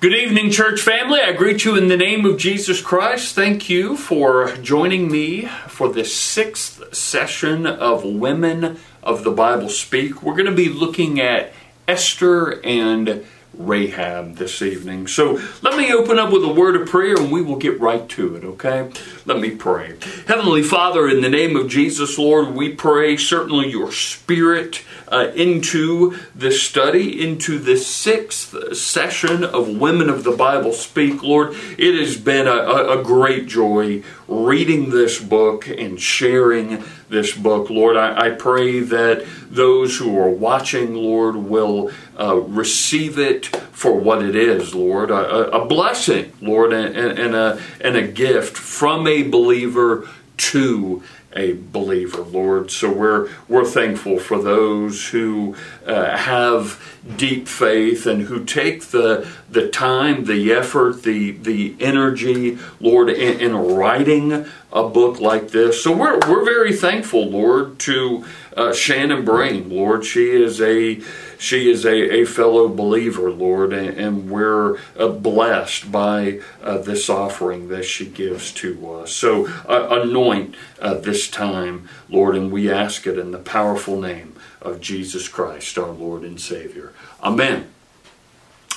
Good evening, church family. I greet you in the name of Jesus Christ. Thank you for joining me for the sixth session of Women of the Bible Speak. We're going to be looking at Esther and Rahab this evening. So let me open up with a word of prayer and we will get right to it, okay? Let me pray. Heavenly Father, in the name of Jesus, Lord, we pray certainly your spirit uh, into this study, into this sixth session of Women of the Bible Speak. Lord, it has been a, a great joy reading this book and sharing this book. Lord, I, I pray that those who are watching, Lord, will uh, receive it for what it is, Lord. A, a blessing, Lord, and, and, a, and a gift from a believer to a believer, Lord. So we're we're thankful for those who uh, have deep faith and who take the the time, the effort, the the energy, Lord, in, in writing a book like this. So we're we're very thankful, Lord, to uh, Shannon Bream, Lord. She is a she is a, a fellow believer, Lord, and, and we're uh, blessed by uh, this offering that she gives to us. So uh, anoint uh, this time, Lord, and we ask it in the powerful name of Jesus Christ, our Lord and Savior. Amen.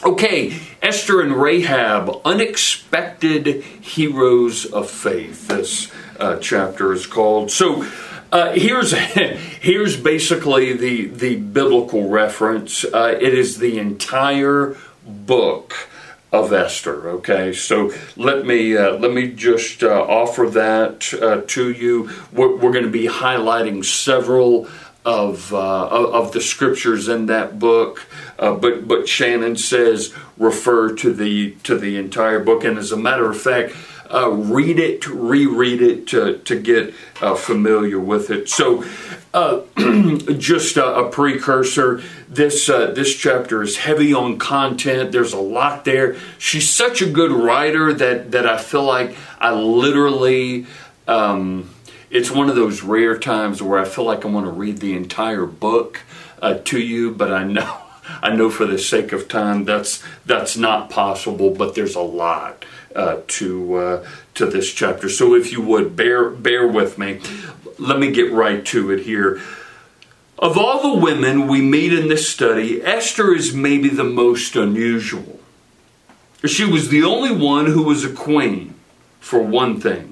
Okay, Esther and Rahab, unexpected heroes of faith. This uh, chapter is called. So, uh, here's here's basically the the biblical reference. Uh, it is the entire book of Esther. Okay, so let me uh, let me just uh, offer that uh, to you. We're, we're going to be highlighting several of uh, of the scriptures in that book, but but Shannon says refer to the to the entire book, and as a matter of fact, uh, read it, reread it to, to get uh, familiar with it. So, uh, just a, a, precursor. This uh, this chapter is heavy on content. There's a lot there. She's such a good writer that that I feel like I literally. Um, it's one of those rare times where I feel like I want to read the entire book uh, to you, but I know. I know for the sake of time that's that's not possible, but there's a lot uh, to uh, to this chapter. So if you would bear bear with me, let me get right to it here. Of all the women we meet in this study, Esther is maybe the most unusual. She was the only one who was a queen, for one thing.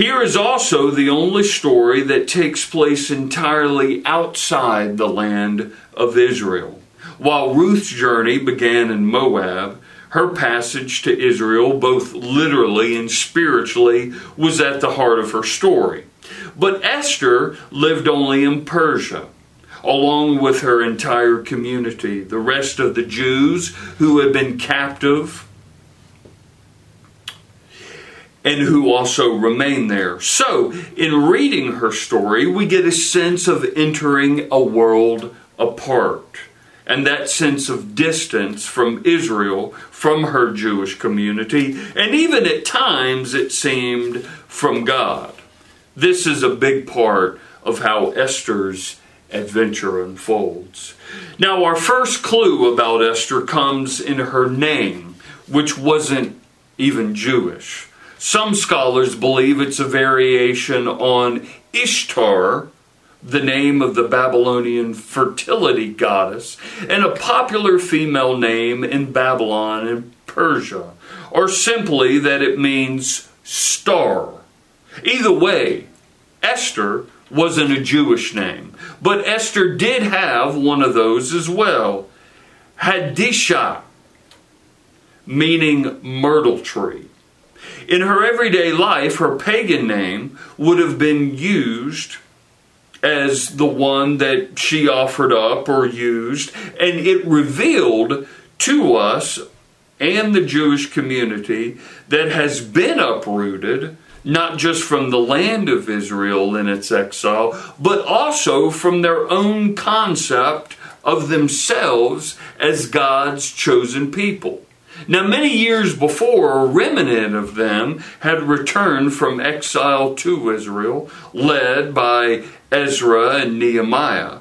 Here is also the only story that takes place entirely outside the land of Israel. While Ruth's journey began in Moab, her passage to Israel, both literally and spiritually, was at the heart of her story. But Esther lived only in Persia, along with her entire community, the rest of the Jews who had been captive and who also remain there. So, in reading her story, we get a sense of entering a world apart and that sense of distance from Israel, from her Jewish community, and even at times it seemed from God. This is a big part of how Esther's adventure unfolds. Now, our first clue about Esther comes in her name, which wasn't even Jewish. Some scholars believe it's a variation on Ishtar, the name of the Babylonian fertility goddess, and a popular female name in Babylon and Persia, or simply that it means star. Either way, Esther wasn't a Jewish name, but Esther did have one of those as well. Hadassah, meaning myrtle tree. In her everyday life, her pagan name would have been used as the one that she offered up or used, and it revealed to us and the Jewish community that has been uprooted not just from the land of Israel in its exile, but also from their own concept of themselves as God's chosen people. Now, many years before, a remnant of them had returned from exile to Israel, led by Ezra and Nehemiah.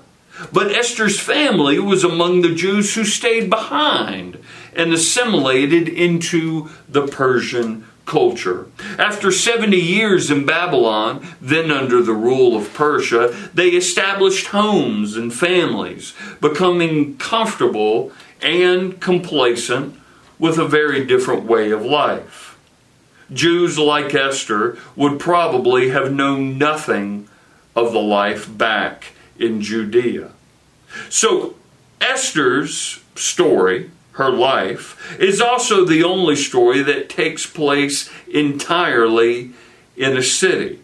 But Esther's family was among the Jews who stayed behind and assimilated into the Persian culture. After 70 years in Babylon, then under the rule of Persia, they established homes and families, becoming comfortable and complacent with a very different way of life. Jews like Esther would probably have known nothing of the life back in Judea. So, Esther's story her life, is also the only story that takes place entirely in a city.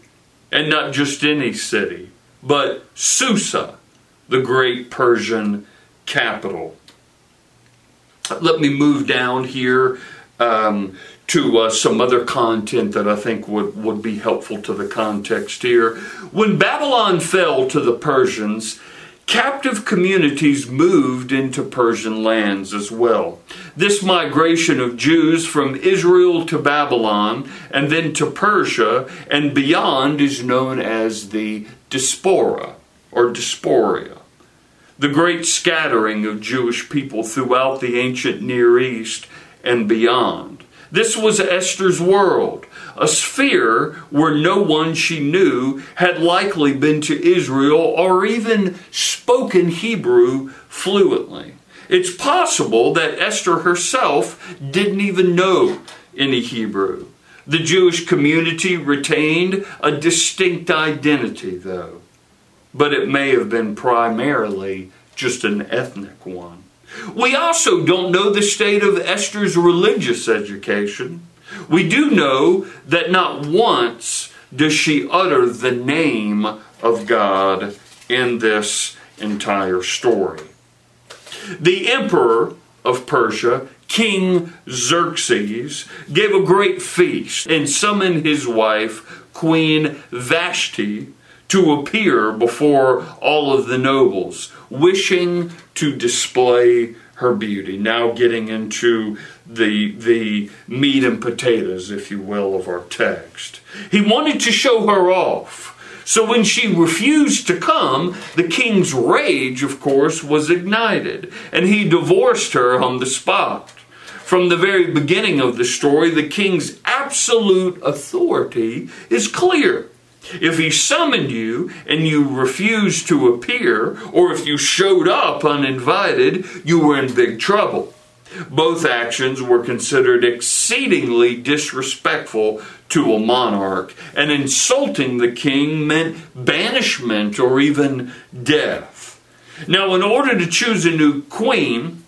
And not just any city, but Susa, the great Persian capital. Let me move down here um, to uh, some other content that I think would, would be helpful to the context here. When Babylon fell to the Persians, Captive communities moved into Persian lands as well. This migration of Jews from Israel to Babylon and then to Persia and beyond is known as the diaspora or diaspora. The great scattering of Jewish people throughout the ancient Near East and beyond. This was Esther's world a sphere where no one she knew had likely been to Israel or even spoken Hebrew fluently. It's possible that Esther herself didn't even know any Hebrew. The Jewish community retained a distinct identity, though, but it may have been primarily just an ethnic one. We also don't know the state of Esther's religious education. We do know that not once does she utter the name of God in this entire story. The emperor of Persia, King Xerxes, gave a great feast and summoned his wife, Queen Vashti, to appear before all of the nobles, wishing to display her beauty. Now getting into the the meat and potatoes, if you will, of our text. He wanted to show her off. So when she refused to come, the king's rage, of course, was ignited, and he divorced her on the spot. From the very beginning of the story, the king's absolute authority is clear. If he summoned you and you refused to appear, or if you showed up uninvited, you were in big trouble. Both actions were considered exceedingly disrespectful to a monarch, and insulting the king meant banishment or even death. Now, in order to choose a new queen,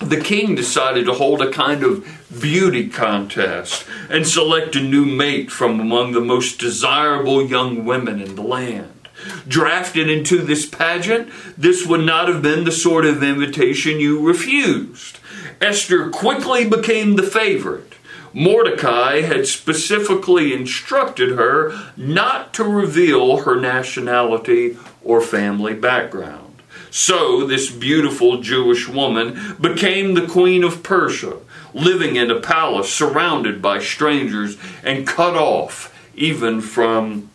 the king decided to hold a kind of beauty contest and select a new mate from among the most desirable young women in the land. Drafted into this pageant, this would not have been the sort of invitation you refused. Esther quickly became the favorite. Mordecai had specifically instructed her not to reveal her nationality or family background. So, this beautiful Jewish woman became the queen of Persia, living in a palace surrounded by strangers and cut off even from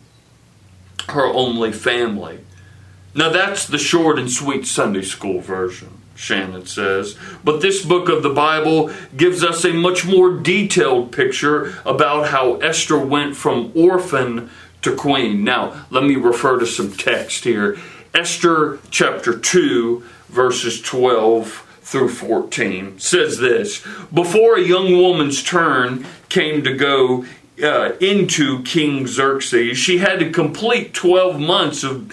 her only family. Now, that's the short and sweet Sunday school version. Shannon says. But this book of the Bible gives us a much more detailed picture about how Esther went from orphan to queen. Now, let me refer to some text here. Esther chapter 2, verses 12 through 14 says this Before a young woman's turn came to go uh, into King Xerxes, she had to complete 12 months of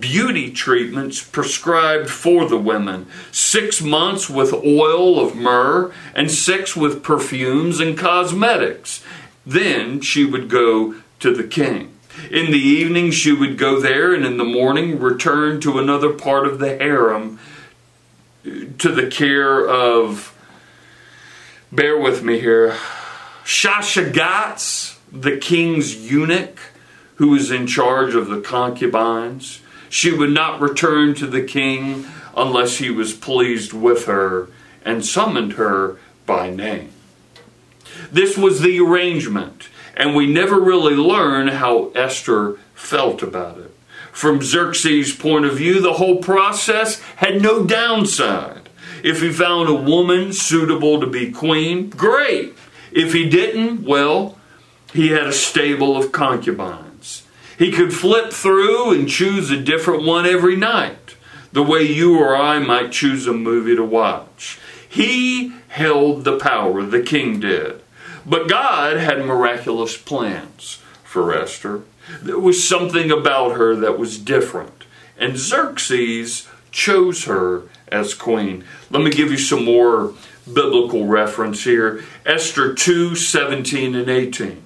beauty treatments prescribed for the women six months with oil of myrrh, and six with perfumes and cosmetics. Then she would go to the king. In the evening, she would go there, and in the morning, return to another part of the harem to the care of, bear with me here, Shaashgaz, the king's eunuch, who was in charge of the concubines. She would not return to the king unless he was pleased with her and summoned her by name. This was the arrangement and we never really learn how Esther felt about it. From Xerxes' point of view, the whole process had no downside. If he found a woman suitable to be queen, great. If he didn't, well, he had a stable of concubines. He could flip through and choose a different one every night, the way you or I might choose a movie to watch. He held the power, the king did. But God had miraculous plans for Esther. There was something about her that was different. And Xerxes chose her as queen. Let me give you some more biblical reference here. Esther 2 17 and 18.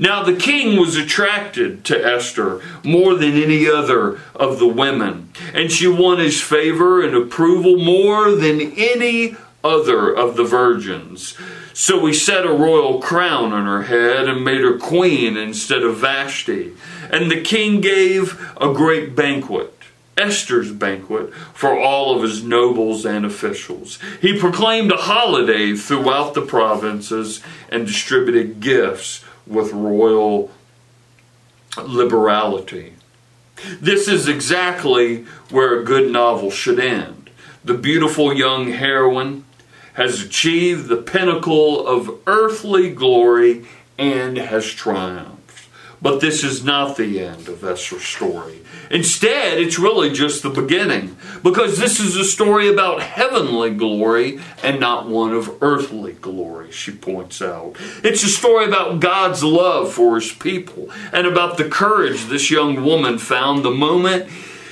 Now the king was attracted to Esther more than any other of the women, and she won his favor and approval more than any other of the virgins. So we set a royal crown on her head and made her queen instead of Vashti. And the king gave a great banquet. Esther's banquet for all of his nobles and officials. He proclaimed a holiday throughout the provinces and distributed gifts with royal liberality. This is exactly where a good novel should end. The beautiful young heroine has achieved the pinnacle of earthly glory and has triumphed. But this is not the end of Esther's story. Instead, it's really just the beginning, because this is a story about heavenly glory and not one of earthly glory, she points out. It's a story about God's love for his people and about the courage this young woman found the moment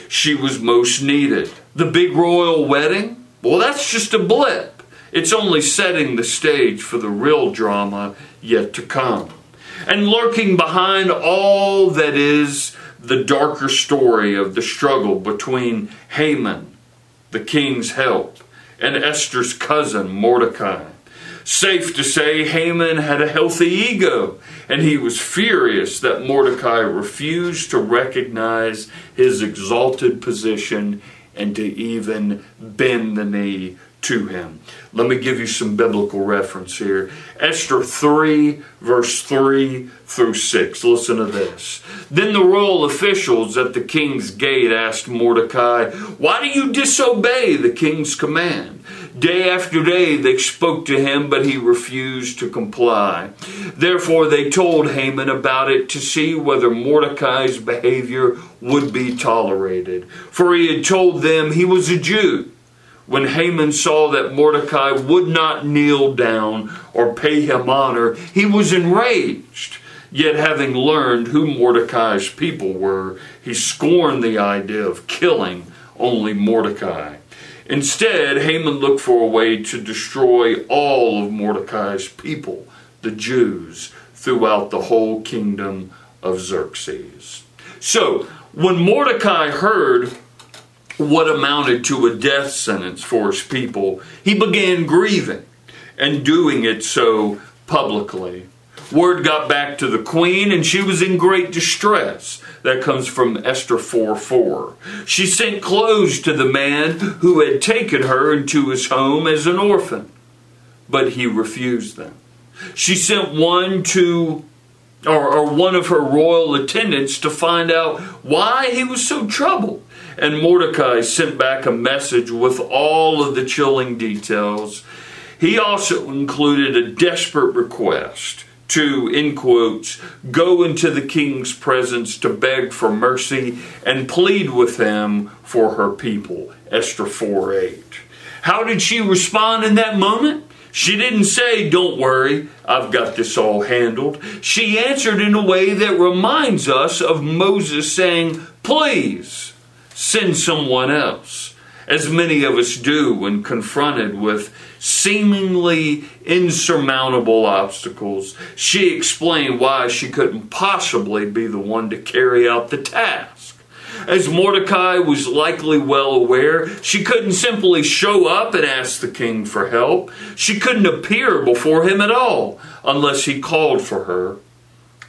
she was most needed. The big royal wedding? Well, that's just a blip. It's only setting the stage for the real drama yet to come. And lurking behind all that is the darker story of the struggle between Haman, the king's help, and Esther's cousin Mordecai. Safe to say, Haman had a healthy ego, and he was furious that Mordecai refused to recognize his exalted position and to even bend the knee to him. Let me give you some biblical reference here. Esther 3, verse 3 through 6. Listen to this. Then the royal officials at the king's gate asked Mordecai, Why do you disobey the king's command? Day after day they spoke to him, but he refused to comply. Therefore they told Haman about it to see whether Mordecai's behavior would be tolerated. For he had told them he was a Jew when Haman saw that Mordecai would not kneel down or pay him honor, he was enraged. Yet, having learned who Mordecai's people were, he scorned the idea of killing only Mordecai. Instead, Haman looked for a way to destroy all of Mordecai's people, the Jews, throughout the whole kingdom of Xerxes. So, when Mordecai heard what amounted to a death sentence for his people, he began grieving and doing it so publicly. Word got back to the queen, and she was in great distress. That comes from Esther 4 4. She sent clothes to the man who had taken her into his home as an orphan, but he refused them. She sent one to or, or one of her royal attendants to find out why he was so troubled. And Mordecai sent back a message with all of the chilling details. He also included a desperate request to, in quotes, go into the king's presence to beg for mercy and plead with him for her people. Esther 4 8. How did she respond in that moment? She didn't say, Don't worry, I've got this all handled. She answered in a way that reminds us of Moses saying, Please send someone else, as many of us do when confronted with seemingly insurmountable obstacles. She explained why she couldn't possibly be the one to carry out the task. As Mordecai was likely well aware, she couldn't simply show up and ask the king for help. She couldn't appear before him at all unless he called for her.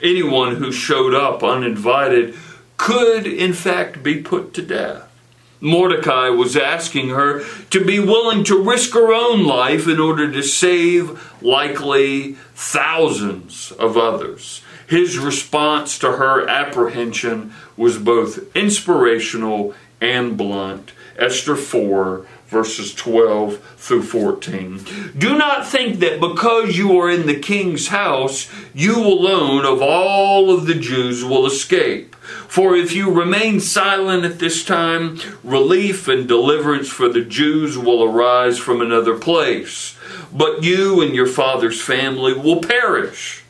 Anyone who showed up uninvited could in fact be put to death. Mordecai was asking her to be willing to risk her own life in order to save likely thousands of others. His response to her apprehension was both inspirational and blunt. Esther 4, verses 12 through 14. Do not think that because you are in the king's house, you alone of all of the Jews will escape. For if you remain silent at this time, relief and deliverance for the Jews will arise from another place. But you and your father's family will perish.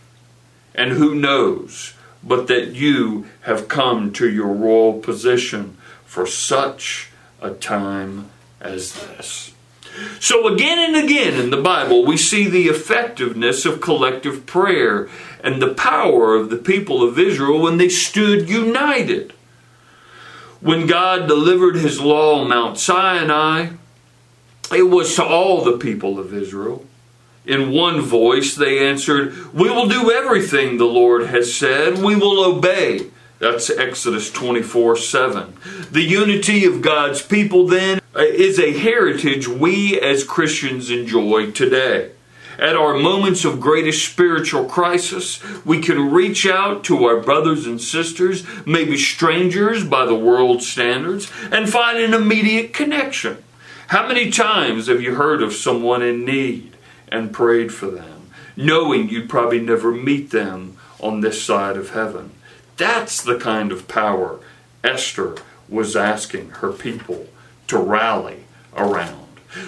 And who knows but that you have come to your royal position for such a time as this. So, again and again in the Bible, we see the effectiveness of collective prayer and the power of the people of Israel when they stood united. When God delivered his law on Mount Sinai, it was to all the people of Israel. In one voice, they answered, We will do everything the Lord has said, we will obey. That's Exodus 24 7. The unity of God's people, then, Uh, is a heritage we as Christians enjoy today. At our moments of greatest spiritual crisis, we can reach out to our brothers and sisters, maybe strangers by the world's standards, and find an immediate connection. How many times have you heard of someone in need and prayed for them, knowing you'd probably never meet them on this side of heaven? That's the kind of power Esther was asking her people to rally around.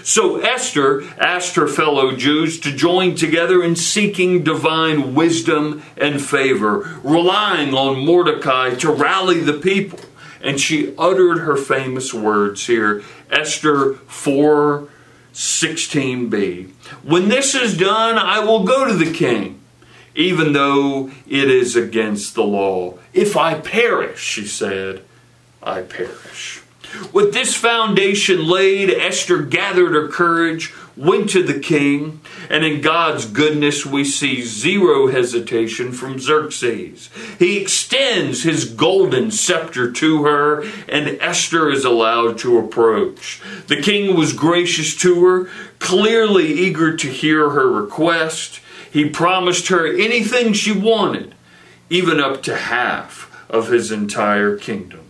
So Esther asked her fellow Jews to join together in seeking divine wisdom and favor, relying on Mordecai to rally the people. And she uttered her famous words here, Esther 4 16b. When this is done, I will go to the king even though it is against the law. If I perish, she said, I perish. With this foundation laid, Esther gathered her courage, went to the king, and in God's goodness we see zero hesitation from Xerxes. He extends his golden scepter to her, and Esther is allowed to approach. The king was gracious to her, clearly eager to hear her request. He promised her anything she wanted, even up to half of his entire kingdom.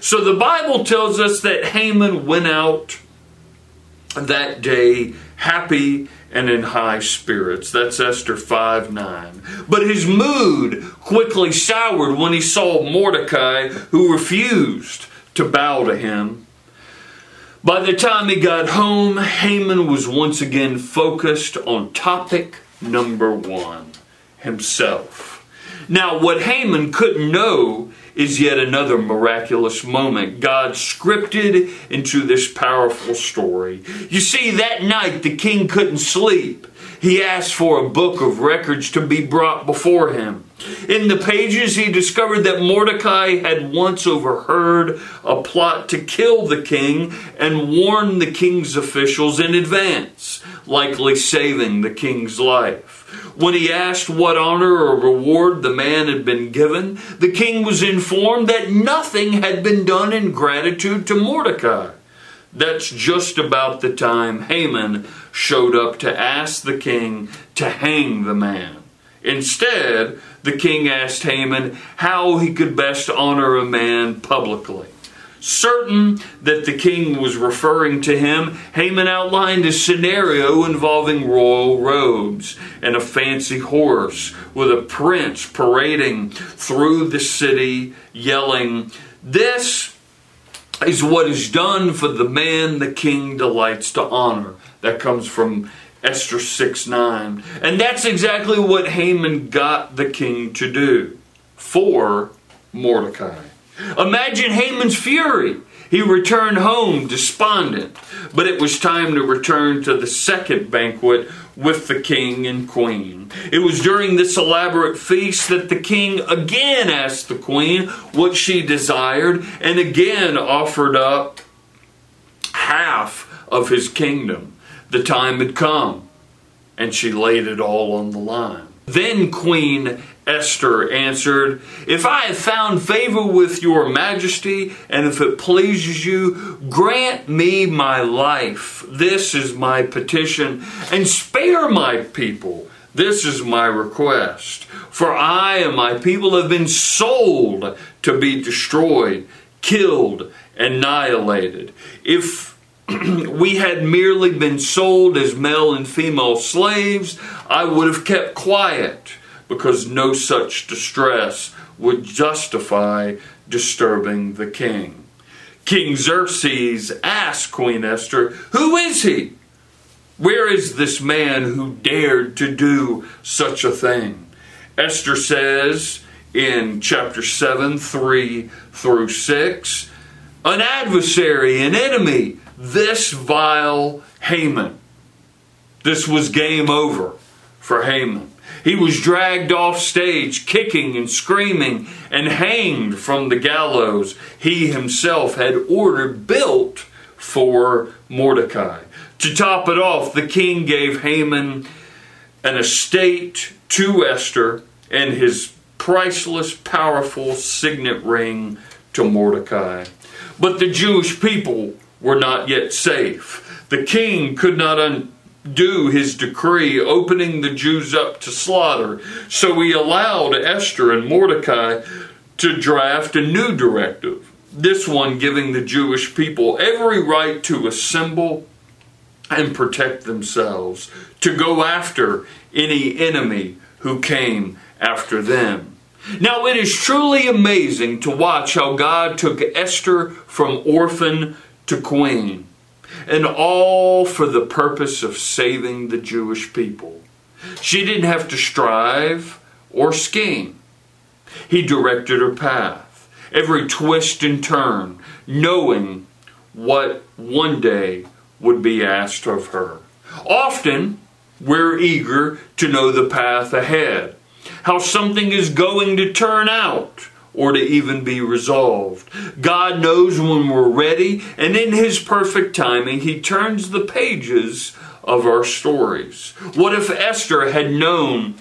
So the Bible tells us that Haman went out that day happy and in high spirits. That's Esther 5 9. But his mood quickly soured when he saw Mordecai, who refused to bow to him. By the time he got home, Haman was once again focused on topic number one himself. Now, what Haman couldn't know is yet another miraculous moment God scripted into this powerful story. You see, that night the king couldn't sleep. He asked for a book of records to be brought before him. In the pages, he discovered that Mordecai had once overheard a plot to kill the king and warned the king's officials in advance, likely saving the king's life. When he asked what honor or reward the man had been given, the king was informed that nothing had been done in gratitude to Mordecai. That's just about the time Haman showed up to ask the king to hang the man. Instead, the king asked Haman how he could best honor a man publicly. Certain that the king was referring to him, Haman outlined a scenario involving royal robes and a fancy horse with a prince parading through the city yelling, This is what is done for the man the king delights to honor. That comes from Esther 6 9. And that's exactly what Haman got the king to do for Mordecai. Imagine Haman's fury. He returned home despondent, but it was time to return to the second banquet with the king and queen. It was during this elaborate feast that the king again asked the queen what she desired and again offered up half of his kingdom. The time had come, and she laid it all on the line. Then Queen Esther answered, If I have found favor with your majesty, and if it pleases you, grant me my life. This is my petition, and spare my people. This is my request. For I and my people have been sold to be destroyed, killed, annihilated. If we had merely been sold as male and female slaves, I would have kept quiet because no such distress would justify disturbing the king. King Xerxes asked Queen Esther, Who is he? Where is this man who dared to do such a thing? Esther says in chapter 7, 3 through 6, an adversary, an enemy, this vile Haman. This was game over for Haman. He was dragged off stage, kicking and screaming, and hanged from the gallows he himself had ordered built for Mordecai. To top it off, the king gave Haman an estate to Esther and his priceless, powerful signet ring to Mordecai. But the Jewish people were not yet safe. The king could not undo his decree opening the Jews up to slaughter, so he allowed Esther and Mordecai to draft a new directive. This one giving the Jewish people every right to assemble and protect themselves, to go after any enemy who came after them. Now, it is truly amazing to watch how God took Esther from orphan to queen, and all for the purpose of saving the Jewish people. She didn't have to strive or scheme. He directed her path, every twist and turn, knowing what one day would be asked of her. Often, we're eager to know the path ahead, how something is going to turn out, or to even be resolved. God knows when we're ready, and in His perfect timing, He turns the pages of our stories. What if Esther had known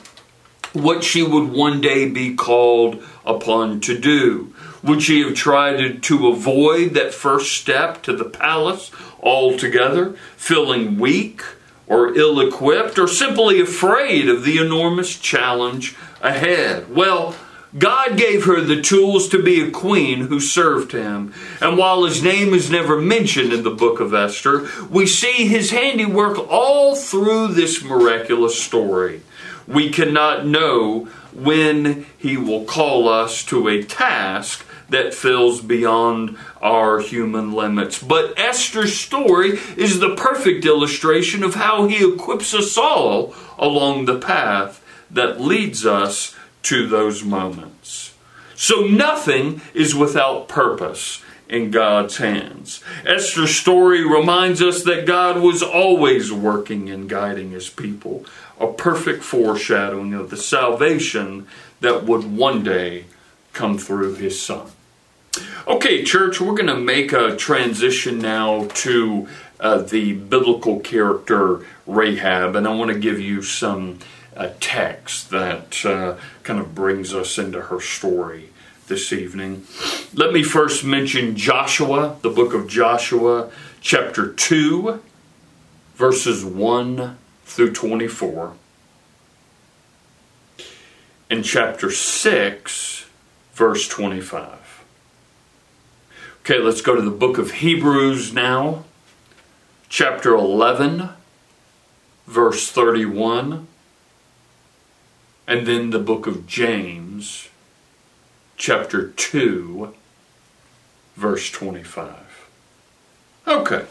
what she would one day be called upon to do? Would she have tried to avoid that first step to the palace altogether, feeling weak or ill equipped, or simply afraid of the enormous challenge ahead? Well, God gave her the tools to be a queen who served him. And while his name is never mentioned in the book of Esther, we see his handiwork all through this miraculous story. We cannot know when he will call us to a task that fills beyond our human limits. But Esther's story is the perfect illustration of how he equips us all along the path that leads us to those moments. So nothing is without purpose in God's hands. Esther's story reminds us that God was always working and guiding his people, a perfect foreshadowing of the salvation that would one day come through his son. Okay, church, we're going to make a transition now to uh, the biblical character Rahab, and I want to give you some uh, text that uh, kind of brings us into her story this evening. Let me first mention Joshua, the book of Joshua, chapter 2, verses 1 through 24, and chapter 6, verse 25. Okay, let's go to the book of Hebrews now, chapter 11, verse 31, and then the book of James, chapter 2, verse 25. Okay.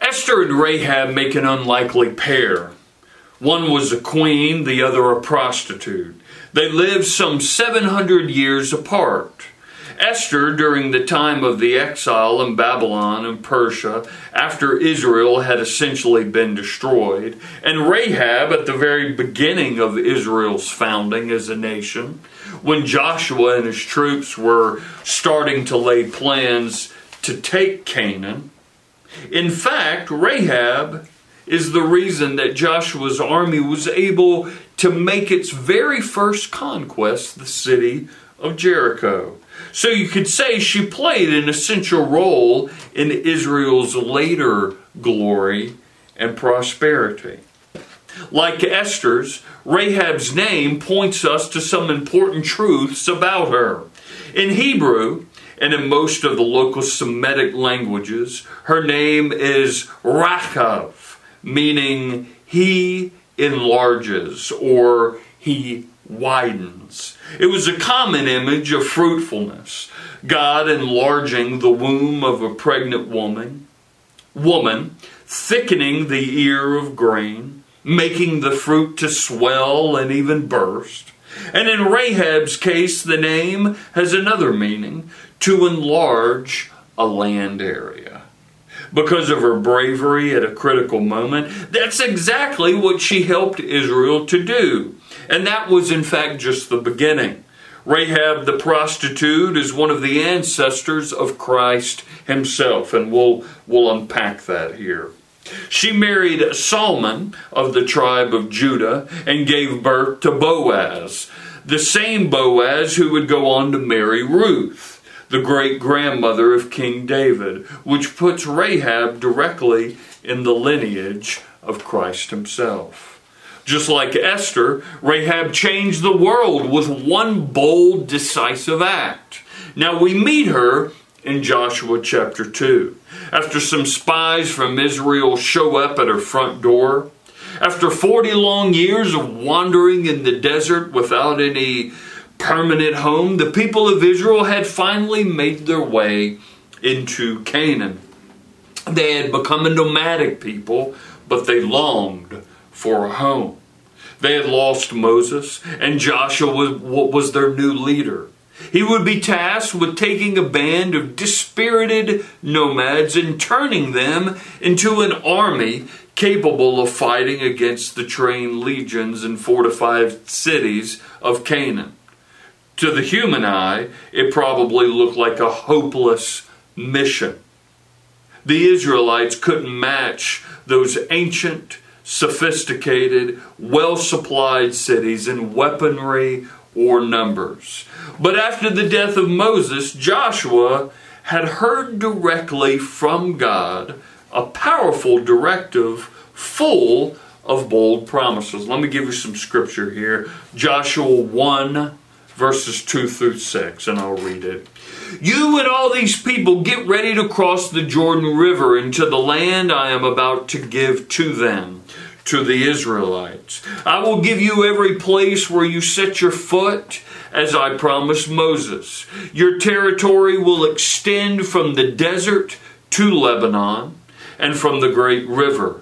Esther and Rahab make an unlikely pair. One was a queen, the other a prostitute. They lived some 700 years apart. Esther, during the time of the exile in Babylon and Persia, after Israel had essentially been destroyed, and Rahab at the very beginning of Israel's founding as a nation, when Joshua and his troops were starting to lay plans to take Canaan. In fact, Rahab is the reason that Joshua's army was able to make its very first conquest, the city of Jericho. So you could say she played an essential role in Israel's later glory and prosperity. Like Esther's, Rahab's name points us to some important truths about her. In Hebrew, and in most of the local Semitic languages, her name is Rachav, meaning he enlarges or he widens. It was a common image of fruitfulness, God enlarging the womb of a pregnant woman, woman, thickening the ear of grain, making the fruit to swell and even burst. And in Rahab's case, the name has another meaning to enlarge a land area. Because of her bravery at a critical moment, that's exactly what she helped Israel to do. And that was, in fact, just the beginning. Rahab the prostitute is one of the ancestors of Christ himself, and we'll, we'll unpack that here. She married Solomon of the tribe of Judah and gave birth to Boaz, the same Boaz who would go on to marry Ruth, the great grandmother of King David, which puts Rahab directly in the lineage of Christ himself. Just like Esther, Rahab changed the world with one bold, decisive act. Now we meet her in Joshua chapter 2. After some spies from Israel show up at her front door, after 40 long years of wandering in the desert without any permanent home, the people of Israel had finally made their way into Canaan. They had become a nomadic people, but they longed for a home. They had lost Moses, and Joshua was, was their new leader. He would be tasked with taking a band of dispirited nomads and turning them into an army capable of fighting against the trained legions and fortified cities of Canaan. To the human eye, it probably looked like a hopeless mission. The Israelites couldn't match those ancient, sophisticated, well supplied cities in weaponry or numbers. But after the death of Moses, Joshua had heard directly from God a powerful directive full of bold promises. Let me give you some scripture here. Joshua 1, verses 2 through 6, and I'll read it. You and all these people get ready to cross the Jordan River into the land I am about to give to them, to the Israelites. I will give you every place where you set your foot, as I promised Moses. Your territory will extend from the desert to Lebanon and from the great river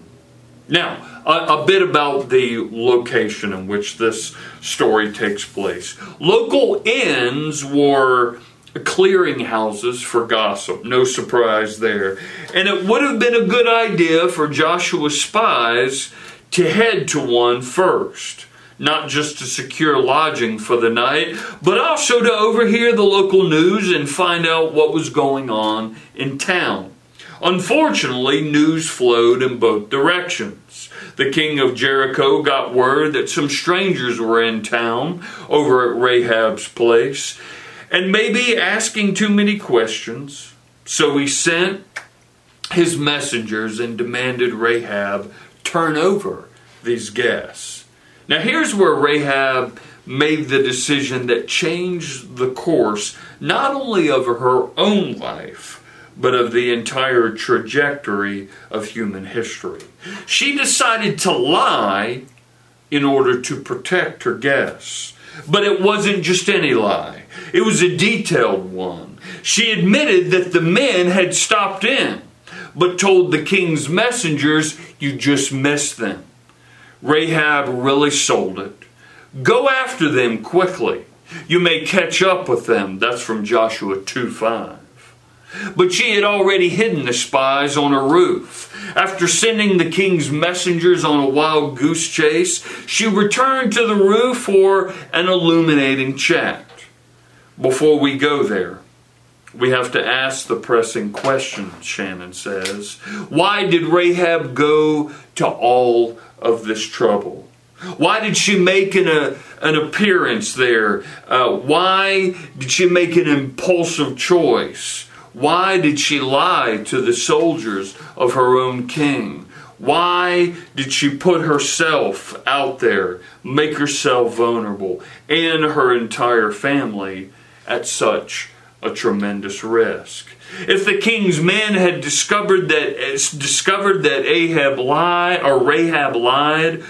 Now, a, a, bit about the location in which this story takes place. Local inns were clearinghouses for gossip, no surprise there. And it would have been a good idea for Joshua's spies to head to one first. Not just to secure lodging for the night, but also to overhear the local news and find out what was going on in town. Unfortunately, news flowed in both directions. The king of Jericho got word that some strangers were in town over at Rahab's place and maybe asking too many questions. So he sent his messengers and demanded Rahab turn over these guests. Now, here's where Rahab made the decision that changed the course not only of her own life but of the entire trajectory of human history. She decided to lie in order to protect her guests. But it wasn't just any lie, it was a detailed one. She admitted that the men had stopped in, but told the king's messengers, You just missed them. Rahab really sold it. Go after them quickly. You may catch up with them. That's from Joshua 2 5. But she had already hidden the spies on a roof. After sending the king's messengers on a wild goose chase, she returned to the roof for an illuminating chat. Before we go there, we have to ask the pressing question, Shannon says. Why did Rahab go to all of this trouble? Why did she make an, a, an appearance there? Uh, why did she make an impulsive choice? Why did she lie to the soldiers of her own king? Why did she put herself out there, make herself vulnerable, and her entire family at such a tremendous risk? If the king's men had discovered that eh, discovered that Ahab lied or Rahab lied,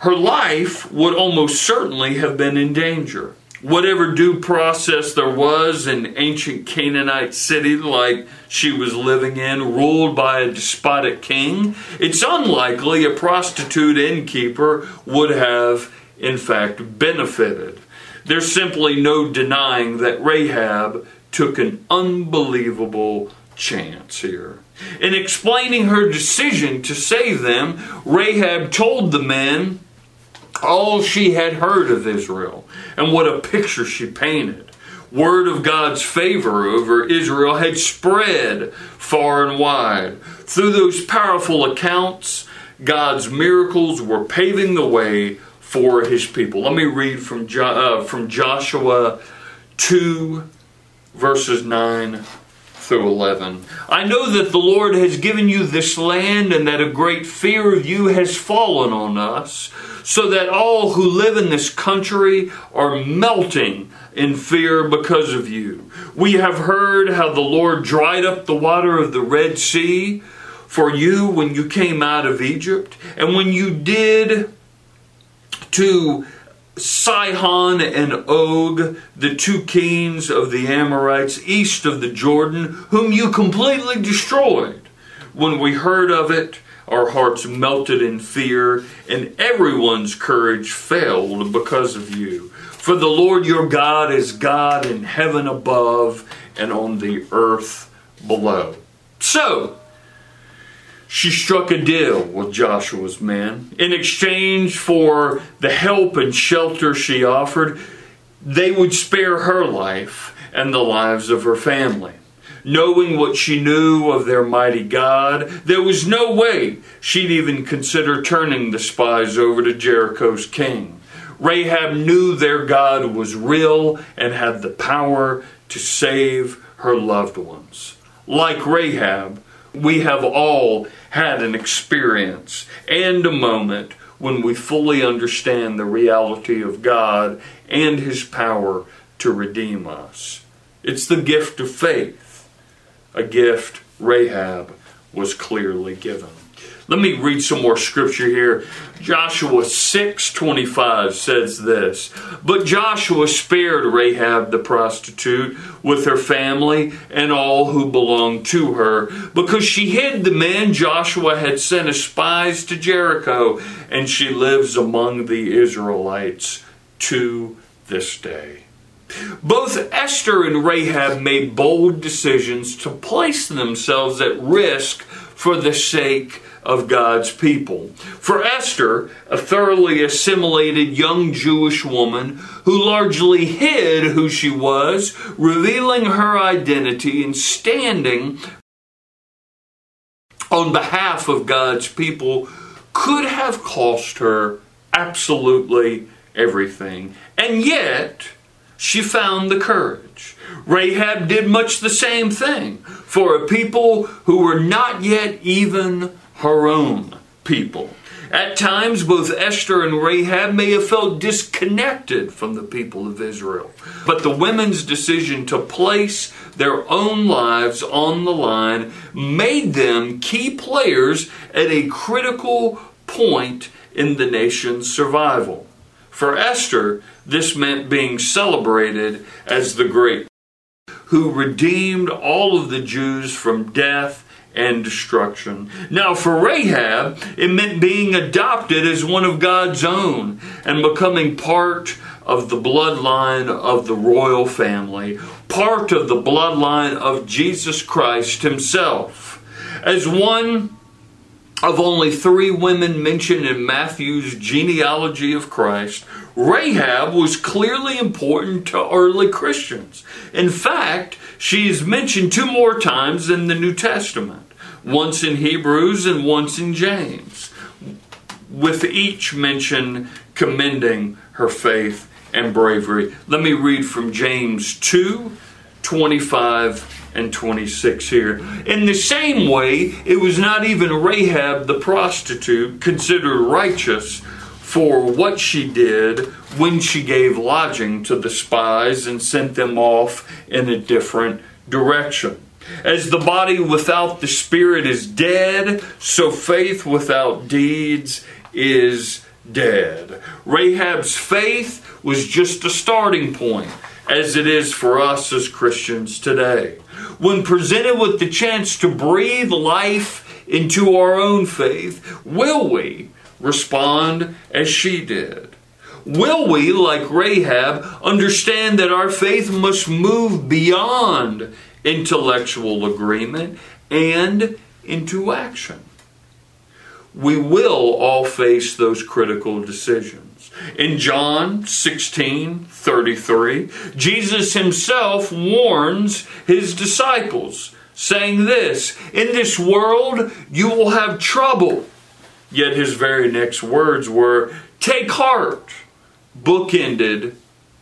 her life would almost certainly have been in danger. Whatever due process there was in ancient Canaanite city like she was living in, ruled by a despotic king, it's unlikely a prostitute innkeeper would have, in fact, benefited. There's simply no denying that Rahab took an unbelievable chance here. In explaining her decision to save them, Rahab told the men all she had heard of Israel and what a picture she painted. Word of God's favor over Israel had spread far and wide. Through those powerful accounts, God's miracles were paving the way for his people. Let me read from, jo- uh, from Joshua 2, verses 9 through 11. I know that the Lord has given you this land and that a great fear of you has fallen on us, so that all who live in this country are melting in fear because of you. We have heard how the Lord dried up the water of the Red Sea for you when you came out of Egypt, and when you did to Sihon and Og, the two kings of the Amorites east of the Jordan, whom you completely destroyed. When we heard of it, our hearts melted in fear, and everyone's courage failed because of you. For the Lord your God is God in heaven above and on the earth below. So, she struck a deal with Joshua's men. In exchange for the help and shelter she offered, they would spare her life and the lives of her family. Knowing what she knew of their mighty God, there was no way she'd even consider turning the spies over to Jericho's king. Rahab knew their God was real and had the power to save her loved ones. Like Rahab, we have all had an experience and a moment when we fully understand the reality of God and His power to redeem us. It's the gift of faith, a gift Rahab was clearly given. Let me read some more scripture here. Joshua 6:25 says this, "But Joshua spared Rahab the prostitute with her family and all who belonged to her, because she hid the men Joshua had sent as spies to Jericho, and she lives among the Israelites to this day." Both Esther and Rahab made bold decisions to place themselves at risk for the sake of God's people. For Esther, a thoroughly assimilated young Jewish woman who largely hid who she was, revealing her identity and standing on behalf of God's people, could have cost her absolutely everything. And yet, she found the courage. Rahab did much the same thing for a people who were not yet even her own people. At times, both Esther and Rahab may have felt disconnected from the people of Israel. But the women's decision to place their own lives on the line made them key players at a critical point in the nation's survival. For Esther, this meant being celebrated as the great who redeemed all of the Jews from death and destruction. Now, for Rahab, it meant being adopted as one of God's own and becoming part of the bloodline of the royal family, part of the bloodline of Jesus Christ himself. As one of only three women mentioned in Matthew's genealogy of Christ, Rahab was clearly important to early Christians. In fact, she is mentioned two more times in the New Testament once in Hebrews and once in James, with each mention commending her faith and bravery. Let me read from James 2 25 and 26 here. In the same way, it was not even Rahab the prostitute considered righteous for what she did when she gave lodging to the spies and sent them off in a different direction. As the body without the spirit is dead, so faith without deeds is dead. Rahab's faith was just a starting point, as it is for us as Christians today when presented with the chance to breathe life into our own faith, will we respond as she did? Will we, like Rahab, understand that our faith must move beyond intellectual agreement and into action? We will all face those critical decisions. In John 16 33, Jesus himself warns his disciples, saying this In this world you will have trouble. Yet his very next words were, Take heart, bookended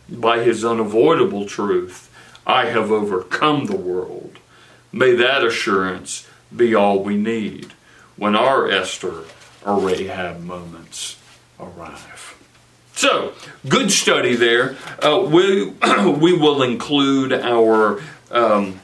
by his unavoidable truth I have overcome the world. May that assurance be all we need when our Esther or Rahab moments arrive. So, good study there. Uh, we, we will include our um,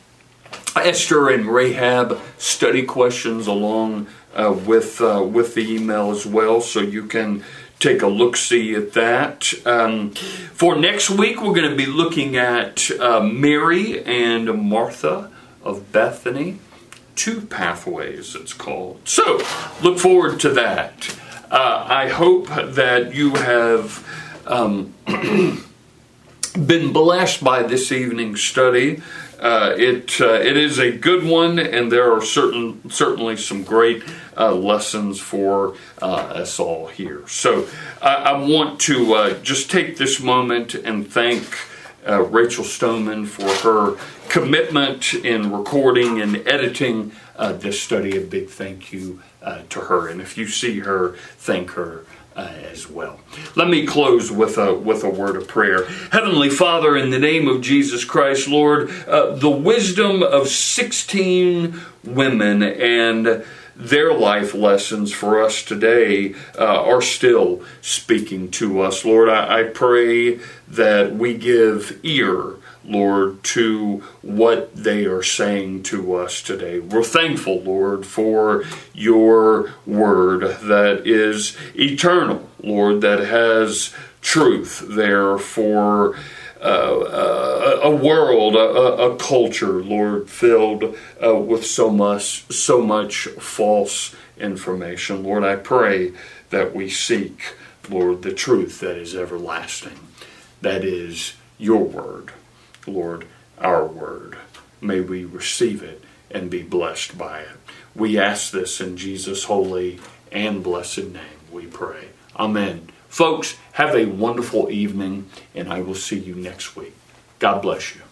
Esther and Rahab study questions along uh, with, uh, with the email as well, so you can take a look see at that. Um, for next week, we're going to be looking at uh, Mary and Martha of Bethany. Two pathways, it's called. So, look forward to that. Uh, I hope that you have um, been blessed by this evening's study. Uh, it uh, it is a good one, and there are certain certainly some great uh, lessons for uh, us all here. So I want to uh, just take this moment and thank Rachel Stoneman for her commitment in recording and editing this study. A big thank you to her. And if you see her, thank her. Uh, as well. Let me close with a with a word of prayer. Heavenly Father, in the name of Jesus Christ, Lord, uh, the wisdom of 16 women and their life lessons for us today uh, are still speaking to us. Lord, I, I pray that we give ear Lord, to what they are saying to us today. We're thankful, Lord, for your word that is eternal, Lord, that has truth there for. Uh, a, a, world, a, a, culture, Lord, filled uh, with so much, so much false information. Lord, I pray that we seek, Lord, the truth that is everlasting, that is your word. Lord, our word. May we receive it and be blessed by it. We ask this in Jesus' holy and blessed name, we pray. Amen. Folks, have a wonderful evening, and I will see you next week. God bless you.